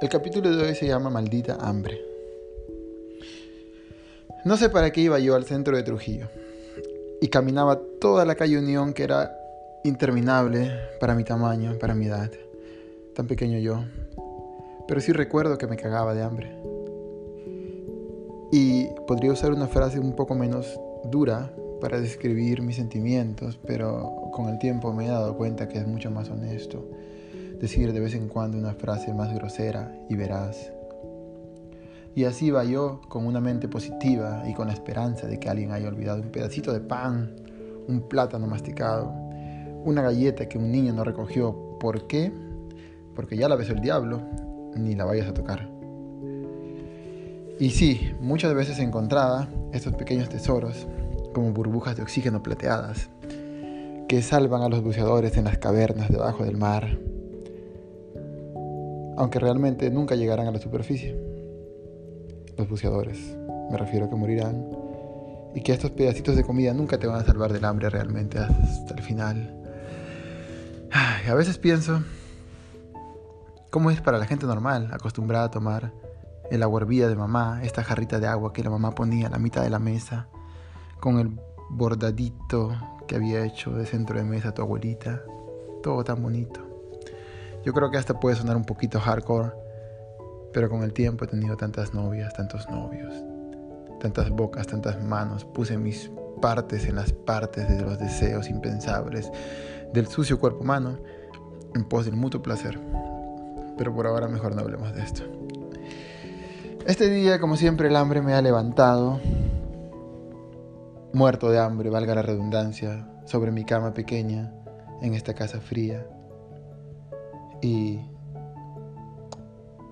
El capítulo de hoy se llama Maldita Hambre. No sé para qué iba yo al centro de Trujillo y caminaba toda la calle Unión que era interminable para mi tamaño, para mi edad, tan pequeño yo, pero sí recuerdo que me cagaba de hambre. Y podría usar una frase un poco menos dura para describir mis sentimientos, pero con el tiempo me he dado cuenta que es mucho más honesto decir de vez en cuando una frase más grosera y veraz. Y así va yo con una mente positiva y con la esperanza de que alguien haya olvidado un pedacito de pan, un plátano masticado, una galleta que un niño no recogió. ¿Por qué? Porque ya la besó el diablo, ni la vayas a tocar. Y sí, muchas veces encontrada estos pequeños tesoros, como burbujas de oxígeno plateadas, que salvan a los buceadores en las cavernas debajo del mar, aunque realmente nunca llegarán a la superficie. Los buceadores, me refiero a que morirán y que estos pedacitos de comida nunca te van a salvar del hambre realmente hasta el final. a veces pienso, ¿cómo es para la gente normal, acostumbrada a tomar el agua hervida de mamá, esta jarrita de agua que la mamá ponía a la mitad de la mesa, con el bordadito que había hecho de centro de mesa tu abuelita, todo tan bonito? Yo creo que hasta puede sonar un poquito hardcore, pero con el tiempo he tenido tantas novias, tantos novios, tantas bocas, tantas manos. Puse mis partes en las partes de los deseos impensables del sucio cuerpo humano en pos del mutuo placer. Pero por ahora mejor no hablemos de esto. Este día, como siempre, el hambre me ha levantado, muerto de hambre, valga la redundancia, sobre mi cama pequeña, en esta casa fría y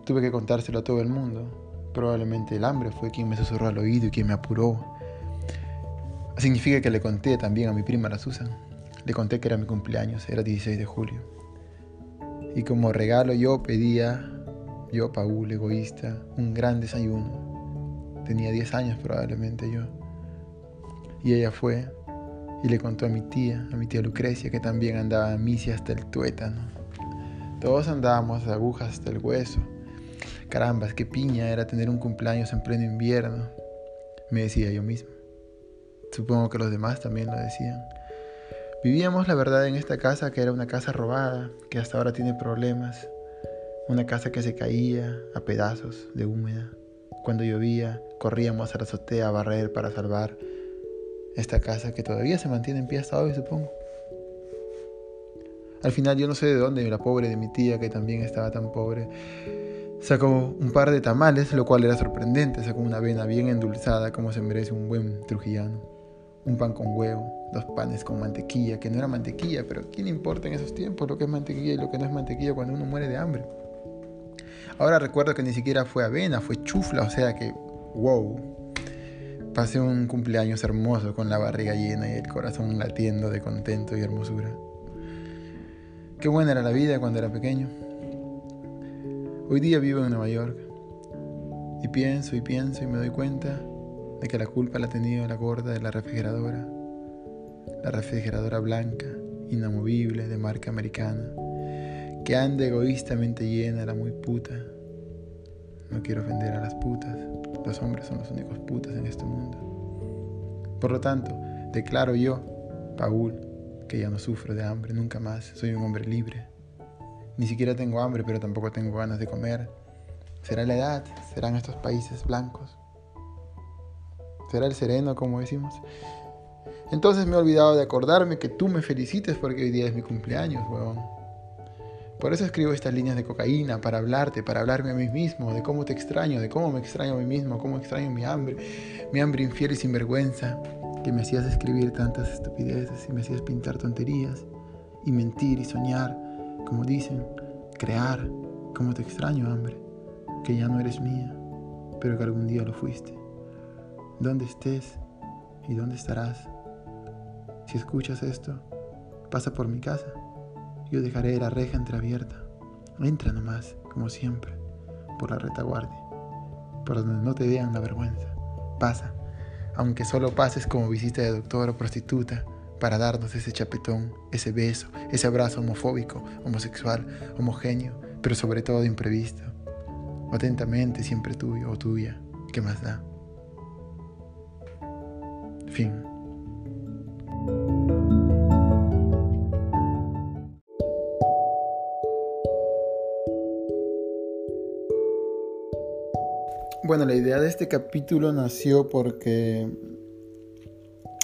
tuve que contárselo a todo el mundo. Probablemente el hambre fue quien me susurró al oído y quien me apuró. Significa que le conté también a mi prima la Susan. Le conté que era mi cumpleaños, era 16 de julio. Y como regalo yo pedía, yo, Paul, egoísta, un gran desayuno. Tenía 10 años probablemente yo. Y ella fue y le contó a mi tía, a mi tía Lucrecia, que también andaba a misi hasta el tuétano. Todos andábamos agujas hasta el hueso. Carambas, qué piña era tener un cumpleaños en pleno invierno, me decía yo mismo. Supongo que los demás también lo decían. Vivíamos, la verdad, en esta casa que era una casa robada, que hasta ahora tiene problemas. Una casa que se caía a pedazos de húmeda. Cuando llovía, corríamos a la azotea a barrer para salvar esta casa que todavía se mantiene en pie hasta hoy, supongo. Al final yo no sé de dónde, la pobre de mi tía, que también estaba tan pobre, sacó un par de tamales, lo cual era sorprendente, sacó una avena bien endulzada como se merece un buen trujillano, un pan con huevo, dos panes con mantequilla, que no era mantequilla, pero ¿quién importa en esos tiempos lo que es mantequilla y lo que no es mantequilla cuando uno muere de hambre? Ahora recuerdo que ni siquiera fue avena, fue chufla, o sea que, wow. Pasé un cumpleaños hermoso con la barriga llena y el corazón latiendo de contento y hermosura. Qué buena era la vida cuando era pequeño. Hoy día vivo en Nueva York y pienso y pienso y me doy cuenta de que la culpa la ha tenido la gorda de la refrigeradora, la refrigeradora blanca, inamovible, de marca americana, que anda egoístamente llena, la muy puta. No quiero ofender a las putas, los hombres son los únicos putas en este mundo. Por lo tanto, declaro yo, Paul, que ya no sufro de hambre nunca más, soy un hombre libre. Ni siquiera tengo hambre, pero tampoco tengo ganas de comer. ¿Será la edad? ¿Serán estos países blancos? ¿Será el sereno, como decimos? Entonces me he olvidado de acordarme que tú me felicites porque hoy día es mi cumpleaños, huevón. Por eso escribo estas líneas de cocaína, para hablarte, para hablarme a mí mismo, de cómo te extraño, de cómo me extraño a mí mismo, cómo extraño mi hambre, mi hambre infiel y sinvergüenza, que me hacías escribir tantas estupideces y me hacías pintar tonterías y mentir y soñar, como dicen, crear, como te extraño, hambre, que ya no eres mía, pero que algún día lo fuiste. ¿Dónde estés y dónde estarás? Si escuchas esto, pasa por mi casa. Yo dejaré la reja entreabierta. Entra nomás, como siempre, por la retaguardia, por donde no te vean la vergüenza. Pasa aunque solo pases como visita de doctor o prostituta, para darnos ese chapetón, ese beso, ese abrazo homofóbico, homosexual, homogéneo, pero sobre todo imprevisto. atentamente, siempre tuyo o tuya. ¿Qué más da? Fin. Bueno, la idea de este capítulo nació porque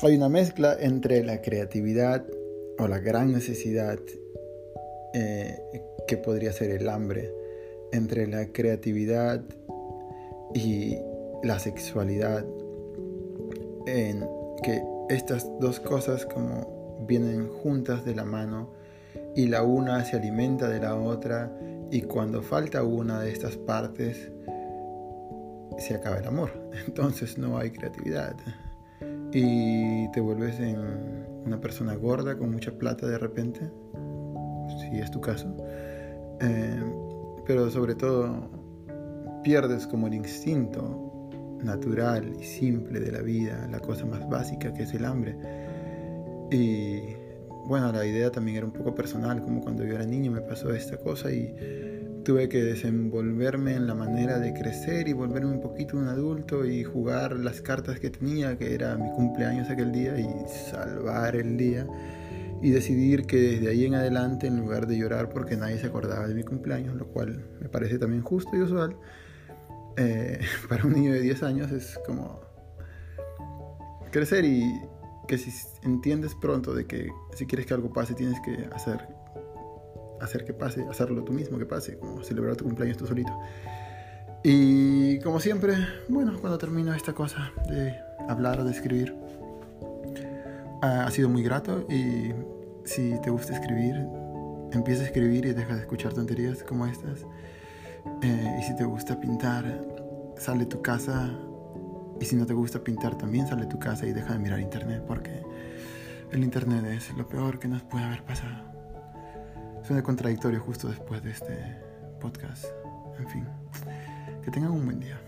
hay una mezcla entre la creatividad o la gran necesidad eh, que podría ser el hambre, entre la creatividad y la sexualidad, en que estas dos cosas como vienen juntas de la mano y la una se alimenta de la otra y cuando falta una de estas partes se acaba el amor, entonces no hay creatividad. Y te vuelves en una persona gorda con mucha plata de repente, si es tu caso, eh, pero sobre todo pierdes como el instinto natural y simple de la vida, la cosa más básica que es el hambre. Y bueno, la idea también era un poco personal, como cuando yo era niño me pasó esta cosa y tuve que desenvolverme en la manera de crecer y volverme un poquito un adulto y jugar las cartas que tenía, que era mi cumpleaños aquel día y salvar el día. Y decidir que desde ahí en adelante en lugar de llorar porque nadie se acordaba de mi cumpleaños, lo cual me parece también justo y usual, eh, para un niño de 10 años es como crecer y que si entiendes pronto de que si quieres que algo pase tienes que hacer hacer que pase, hacerlo tú mismo que pase, como celebrar tu cumpleaños tú solito. Y como siempre, bueno, cuando termino esta cosa de hablar o de escribir, ha sido muy grato y si te gusta escribir, empieza a escribir y deja de escuchar tonterías como estas. Eh, y si te gusta pintar, sale tu casa. Y si no te gusta pintar, también sale tu casa y deja de mirar internet porque el internet es lo peor que nos puede haber pasado. Suena contradictorio justo después de este podcast. En fin, que tengan un buen día.